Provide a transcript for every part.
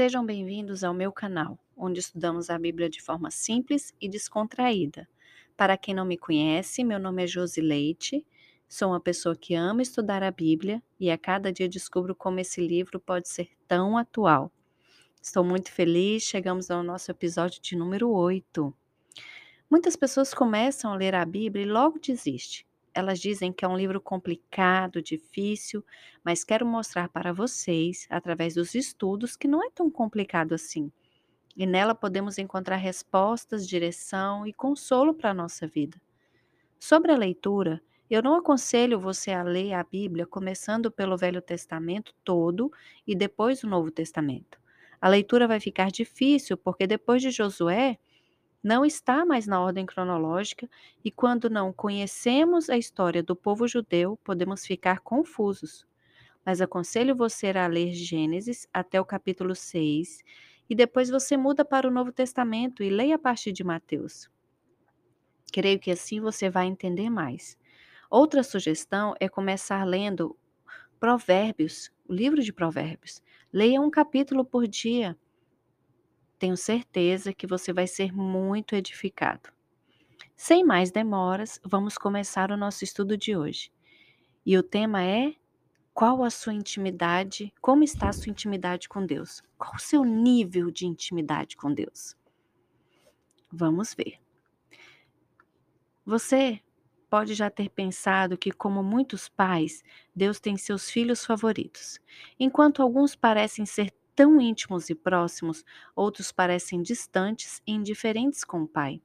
Sejam bem-vindos ao meu canal, onde estudamos a Bíblia de forma simples e descontraída. Para quem não me conhece, meu nome é Josi Leite, sou uma pessoa que ama estudar a Bíblia e a cada dia descubro como esse livro pode ser tão atual. Estou muito feliz, chegamos ao nosso episódio de número 8. Muitas pessoas começam a ler a Bíblia e logo desistem. Elas dizem que é um livro complicado, difícil, mas quero mostrar para vocês, através dos estudos, que não é tão complicado assim. E nela podemos encontrar respostas, direção e consolo para a nossa vida. Sobre a leitura, eu não aconselho você a ler a Bíblia começando pelo Velho Testamento todo e depois o Novo Testamento. A leitura vai ficar difícil porque depois de Josué, não está mais na ordem cronológica e quando não conhecemos a história do povo judeu, podemos ficar confusos. Mas aconselho você a ler Gênesis até o capítulo 6 e depois você muda para o Novo Testamento e leia a partir de Mateus. Creio que assim você vai entender mais. Outra sugestão é começar lendo Provérbios, o livro de Provérbios. Leia um capítulo por dia. Tenho certeza que você vai ser muito edificado. Sem mais demoras, vamos começar o nosso estudo de hoje. E o tema é: qual a sua intimidade? Como está a sua intimidade com Deus? Qual o seu nível de intimidade com Deus? Vamos ver. Você pode já ter pensado que, como muitos pais, Deus tem seus filhos favoritos. Enquanto alguns parecem ser tão íntimos e próximos, outros parecem distantes e indiferentes com o Pai.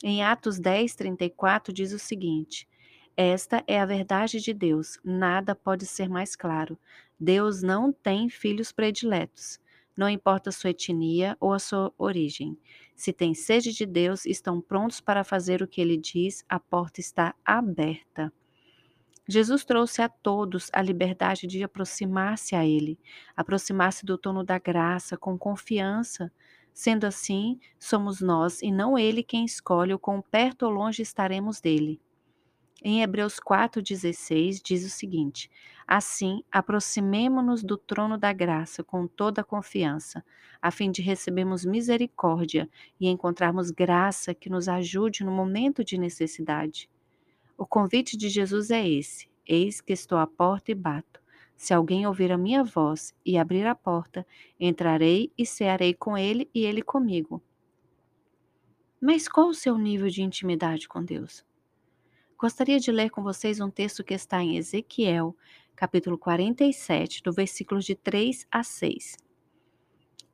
Em Atos 10, 34 diz o seguinte: Esta é a verdade de Deus, nada pode ser mais claro. Deus não tem filhos prediletos. Não importa a sua etnia ou a sua origem. Se tem sede de Deus, estão prontos para fazer o que ele diz, a porta está aberta. Jesus trouxe a todos a liberdade de aproximar-se a Ele, aproximar-se do trono da graça com confiança. Sendo assim, somos nós e não Ele quem escolhe o quão perto ou longe estaremos dele. Em Hebreus 4,16 diz o seguinte: Assim, aproximemo-nos do trono da graça com toda a confiança, a fim de recebermos misericórdia e encontrarmos graça que nos ajude no momento de necessidade. O convite de Jesus é esse: Eis que estou à porta e bato. Se alguém ouvir a minha voz e abrir a porta, entrarei e cearei com ele e ele comigo. Mas qual o seu nível de intimidade com Deus? Gostaria de ler com vocês um texto que está em Ezequiel, capítulo 47, do versículos de 3 a 6.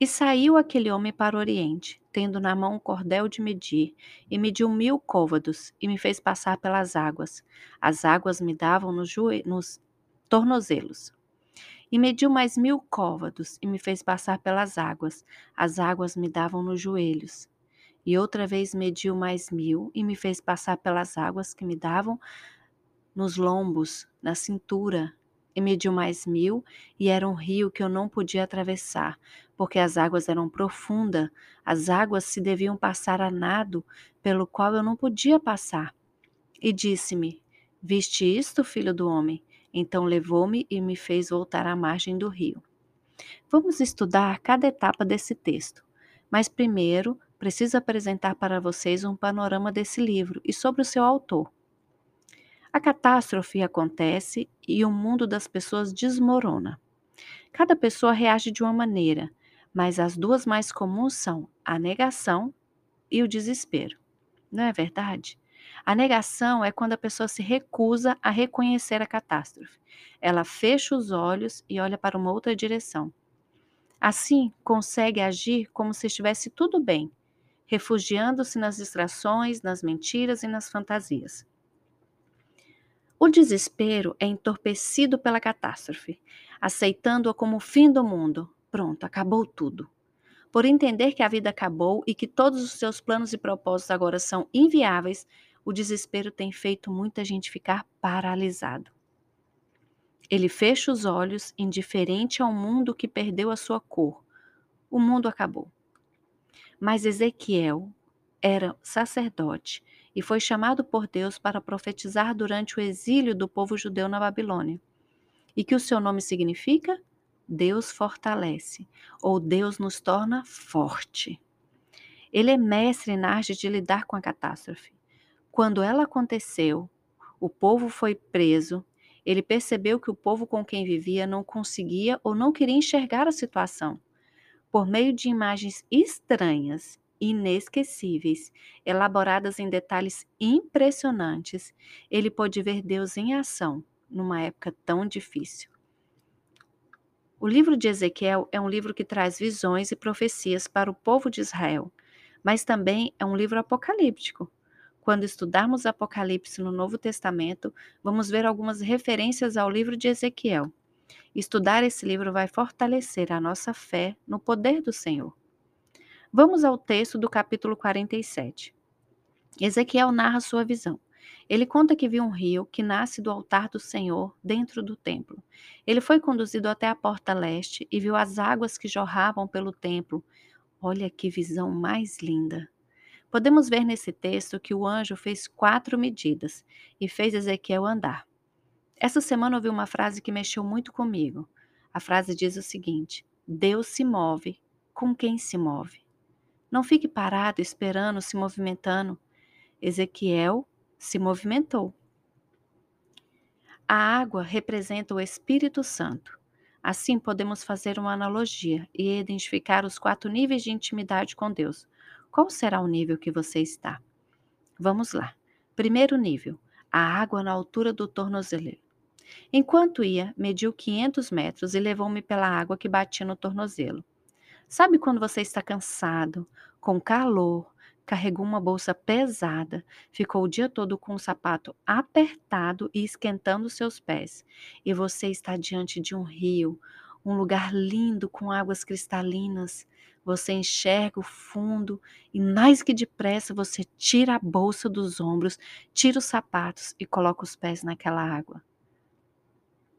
E saiu aquele homem para o oriente, tendo na mão um cordel de medir, e mediu mil côvados, e me fez passar pelas águas. As águas me davam nos, nos tornozelos. E mediu mais mil côvados, e me fez passar pelas águas. As águas me davam nos joelhos. E outra vez mediu mais mil, e me fez passar pelas águas que me davam nos lombos, na cintura, e mediu mais mil, e era um rio que eu não podia atravessar, porque as águas eram profundas, as águas se deviam passar a nado, pelo qual eu não podia passar. E disse-me: Viste isto, filho do homem? Então levou-me e me fez voltar à margem do rio. Vamos estudar cada etapa desse texto, mas primeiro preciso apresentar para vocês um panorama desse livro e sobre o seu autor. A catástrofe acontece e o mundo das pessoas desmorona. Cada pessoa reage de uma maneira, mas as duas mais comuns são a negação e o desespero. Não é verdade? A negação é quando a pessoa se recusa a reconhecer a catástrofe. Ela fecha os olhos e olha para uma outra direção. Assim, consegue agir como se estivesse tudo bem, refugiando-se nas distrações, nas mentiras e nas fantasias. O desespero é entorpecido pela catástrofe, aceitando-a como o fim do mundo. Pronto, acabou tudo. Por entender que a vida acabou e que todos os seus planos e propósitos agora são inviáveis, o desespero tem feito muita gente ficar paralisado. Ele fecha os olhos, indiferente ao mundo que perdeu a sua cor. O mundo acabou. Mas Ezequiel era sacerdote e foi chamado por Deus para profetizar durante o exílio do povo judeu na Babilônia. E que o seu nome significa? Deus fortalece ou Deus nos torna forte. Ele é mestre na arte de lidar com a catástrofe. Quando ela aconteceu, o povo foi preso, ele percebeu que o povo com quem vivia não conseguia ou não queria enxergar a situação. Por meio de imagens estranhas, inesquecíveis, elaboradas em detalhes impressionantes, ele pôde ver Deus em ação numa época tão difícil. O livro de Ezequiel é um livro que traz visões e profecias para o povo de Israel, mas também é um livro apocalíptico. Quando estudarmos Apocalipse no Novo Testamento, vamos ver algumas referências ao livro de Ezequiel. Estudar esse livro vai fortalecer a nossa fé no poder do Senhor. Vamos ao texto do capítulo 47. Ezequiel narra sua visão. Ele conta que viu um rio que nasce do altar do Senhor dentro do templo. Ele foi conduzido até a porta leste e viu as águas que jorravam pelo templo Olha que visão mais linda! Podemos ver nesse texto que o anjo fez quatro medidas e fez Ezequiel andar. Essa semana ouvi uma frase que mexeu muito comigo. A frase diz o seguinte: Deus se move com quem se move. Não fique parado esperando, se movimentando. Ezequiel se movimentou. A água representa o Espírito Santo. Assim, podemos fazer uma analogia e identificar os quatro níveis de intimidade com Deus. Qual será o nível que você está? Vamos lá. Primeiro nível: a água na altura do tornozelo. Enquanto ia, mediu 500 metros e levou-me pela água que batia no tornozelo. Sabe quando você está cansado, com calor, carregou uma bolsa pesada, ficou o dia todo com o sapato apertado e esquentando seus pés, e você está diante de um rio, um lugar lindo com águas cristalinas. Você enxerga o fundo e, mais que depressa, você tira a bolsa dos ombros, tira os sapatos e coloca os pés naquela água.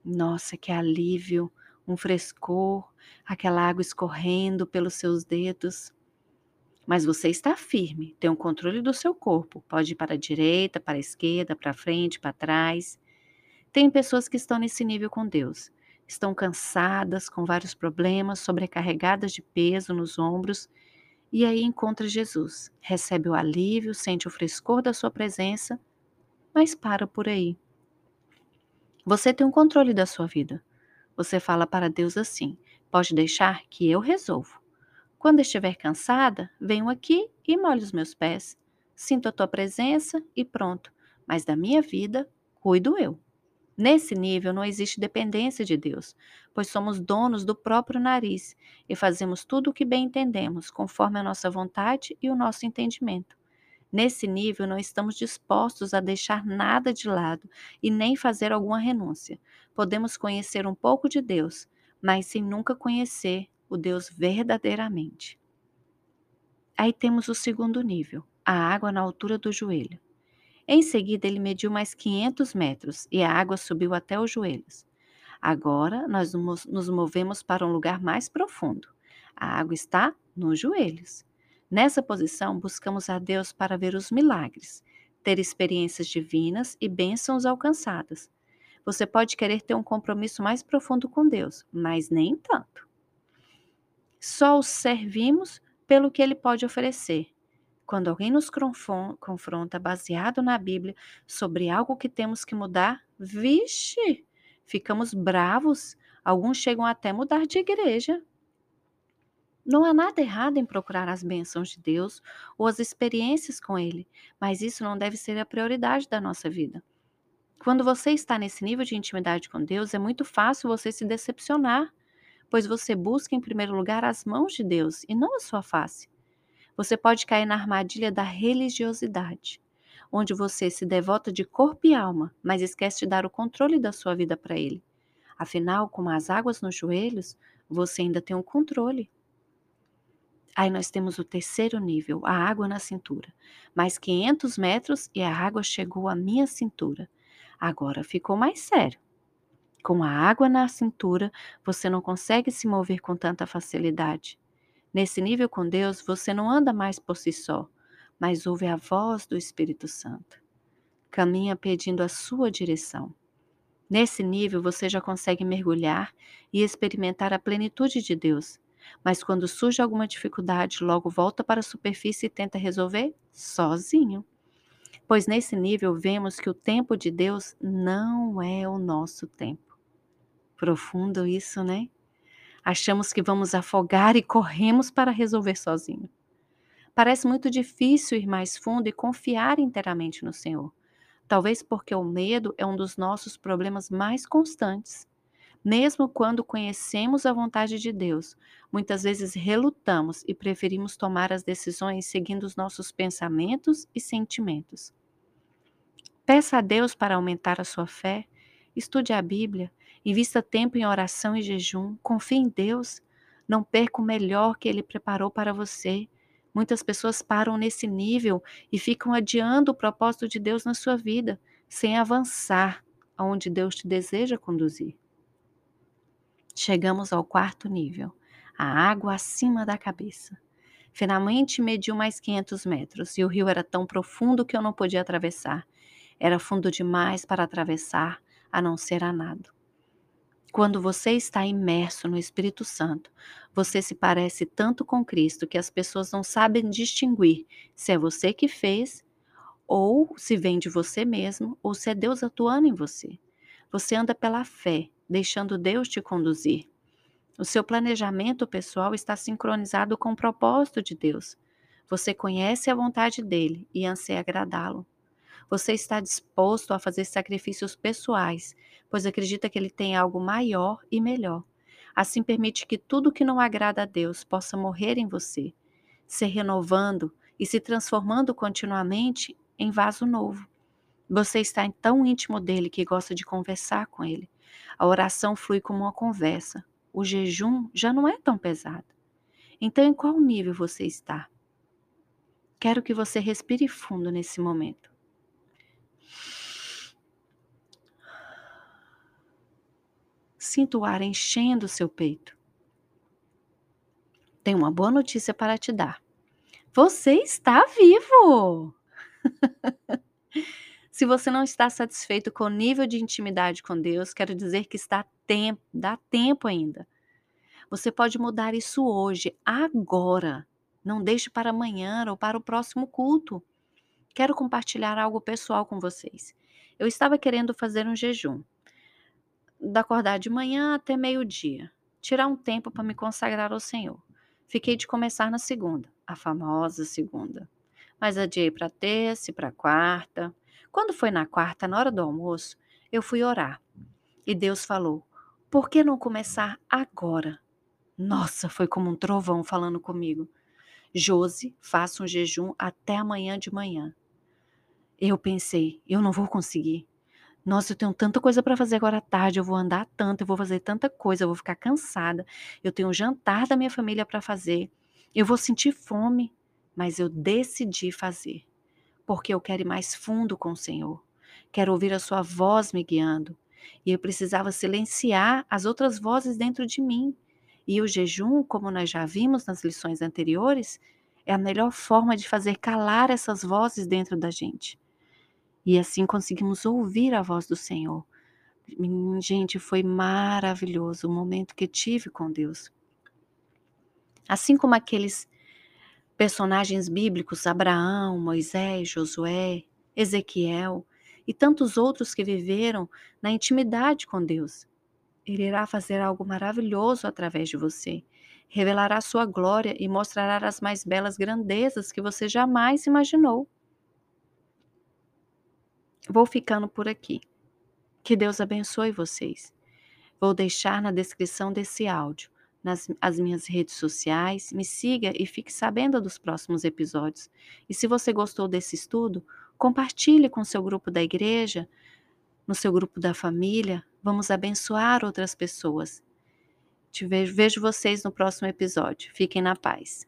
Nossa, que alívio! Um frescor, aquela água escorrendo pelos seus dedos. Mas você está firme, tem o controle do seu corpo. Pode ir para a direita, para a esquerda, para frente, para trás. Tem pessoas que estão nesse nível com Deus. Estão cansadas, com vários problemas, sobrecarregadas de peso nos ombros. E aí encontra Jesus. Recebe o alívio, sente o frescor da sua presença, mas para por aí. Você tem o controle da sua vida. Você fala para Deus assim: pode deixar que eu resolvo. Quando estiver cansada, venho aqui e molho os meus pés. Sinto a tua presença e pronto. Mas da minha vida, cuido eu. Nesse nível não existe dependência de Deus, pois somos donos do próprio nariz e fazemos tudo o que bem entendemos, conforme a nossa vontade e o nosso entendimento. Nesse nível, não estamos dispostos a deixar nada de lado e nem fazer alguma renúncia. Podemos conhecer um pouco de Deus, mas sem nunca conhecer o Deus verdadeiramente. Aí temos o segundo nível, a água na altura do joelho. Em seguida, ele mediu mais 500 metros e a água subiu até os joelhos. Agora, nós nos movemos para um lugar mais profundo. A água está nos joelhos. Nessa posição, buscamos a Deus para ver os milagres, ter experiências divinas e bênçãos alcançadas. Você pode querer ter um compromisso mais profundo com Deus, mas nem tanto. Só o servimos pelo que ele pode oferecer. Quando alguém nos confronta baseado na Bíblia sobre algo que temos que mudar, vixe, ficamos bravos. Alguns chegam até mudar de igreja. Não há nada errado em procurar as bênçãos de Deus ou as experiências com Ele, mas isso não deve ser a prioridade da nossa vida. Quando você está nesse nível de intimidade com Deus, é muito fácil você se decepcionar pois você busca em primeiro lugar as mãos de Deus e não a sua face. Você pode cair na armadilha da religiosidade, onde você se devota de corpo e alma, mas esquece de dar o controle da sua vida para Ele. Afinal, com as águas nos joelhos, você ainda tem o um controle. Aí nós temos o terceiro nível, a água na cintura. Mais 500 metros e a água chegou à minha cintura. Agora ficou mais sério. Com a água na cintura, você não consegue se mover com tanta facilidade. Nesse nível com Deus, você não anda mais por si só, mas ouve a voz do Espírito Santo. Caminha pedindo a sua direção. Nesse nível, você já consegue mergulhar e experimentar a plenitude de Deus. Mas quando surge alguma dificuldade, logo volta para a superfície e tenta resolver sozinho. Pois nesse nível vemos que o tempo de Deus não é o nosso tempo. Profundo isso, né? Achamos que vamos afogar e corremos para resolver sozinho. Parece muito difícil ir mais fundo e confiar inteiramente no Senhor. Talvez porque o medo é um dos nossos problemas mais constantes. Mesmo quando conhecemos a vontade de Deus, muitas vezes relutamos e preferimos tomar as decisões seguindo os nossos pensamentos e sentimentos. Peça a Deus para aumentar a sua fé, estude a Bíblia, invista tempo em oração e jejum, confie em Deus, não perca o melhor que Ele preparou para você Muitas pessoas param nesse nível e ficam adiando o propósito de Deus na sua vida, sem avançar aonde Deus te deseja conduzir. Chegamos ao quarto nível, a água acima da cabeça. Finalmente mediu mais 500 metros e o rio era tão profundo que eu não podia atravessar. Era fundo demais para atravessar, a não ser a nado. Quando você está imerso no Espírito Santo, você se parece tanto com Cristo que as pessoas não sabem distinguir se é você que fez, ou se vem de você mesmo, ou se é Deus atuando em você. Você anda pela fé, deixando Deus te conduzir. O seu planejamento pessoal está sincronizado com o propósito de Deus. Você conhece a vontade dele e anseia agradá-lo. Você está disposto a fazer sacrifícios pessoais, pois acredita que ele tem algo maior e melhor. Assim permite que tudo que não agrada a Deus possa morrer em você, se renovando e se transformando continuamente em vaso novo. Você está tão íntimo dele que gosta de conversar com ele. A oração flui como uma conversa. O jejum já não é tão pesado. Então, em qual nível você está? Quero que você respire fundo nesse momento. Sinto o ar enchendo o seu peito. Tenho uma boa notícia para te dar. Você está vivo! Se você não está satisfeito com o nível de intimidade com Deus, quero dizer que está tempo, dá tempo ainda. Você pode mudar isso hoje, agora. Não deixe para amanhã ou para o próximo culto. Quero compartilhar algo pessoal com vocês. Eu estava querendo fazer um jejum de acordar de manhã até meio-dia, tirar um tempo para me consagrar ao Senhor. Fiquei de começar na segunda, a famosa segunda. Mas adiei para terça e para quarta. Quando foi na quarta, na hora do almoço, eu fui orar. E Deus falou: Por que não começar agora? Nossa, foi como um trovão falando comigo. Josi, faça um jejum até amanhã de manhã. Eu pensei, eu não vou conseguir. Nossa, eu tenho tanta coisa para fazer agora à tarde, eu vou andar tanto, eu vou fazer tanta coisa, eu vou ficar cansada. Eu tenho um jantar da minha família para fazer. Eu vou sentir fome, mas eu decidi fazer, porque eu quero ir mais fundo com o Senhor. Quero ouvir a sua voz me guiando. E eu precisava silenciar as outras vozes dentro de mim. E o jejum, como nós já vimos nas lições anteriores, é a melhor forma de fazer calar essas vozes dentro da gente. E assim conseguimos ouvir a voz do Senhor. Gente, foi maravilhoso o momento que tive com Deus. Assim como aqueles personagens bíblicos, Abraão, Moisés, Josué, Ezequiel e tantos outros que viveram na intimidade com Deus. Ele irá fazer algo maravilhoso através de você. Revelará sua glória e mostrará as mais belas grandezas que você jamais imaginou. Vou ficando por aqui. Que Deus abençoe vocês. Vou deixar na descrição desse áudio nas as minhas redes sociais. Me siga e fique sabendo dos próximos episódios. E se você gostou desse estudo, compartilhe com seu grupo da igreja, no seu grupo da família. Vamos abençoar outras pessoas. Te vejo, vejo vocês no próximo episódio. Fiquem na paz.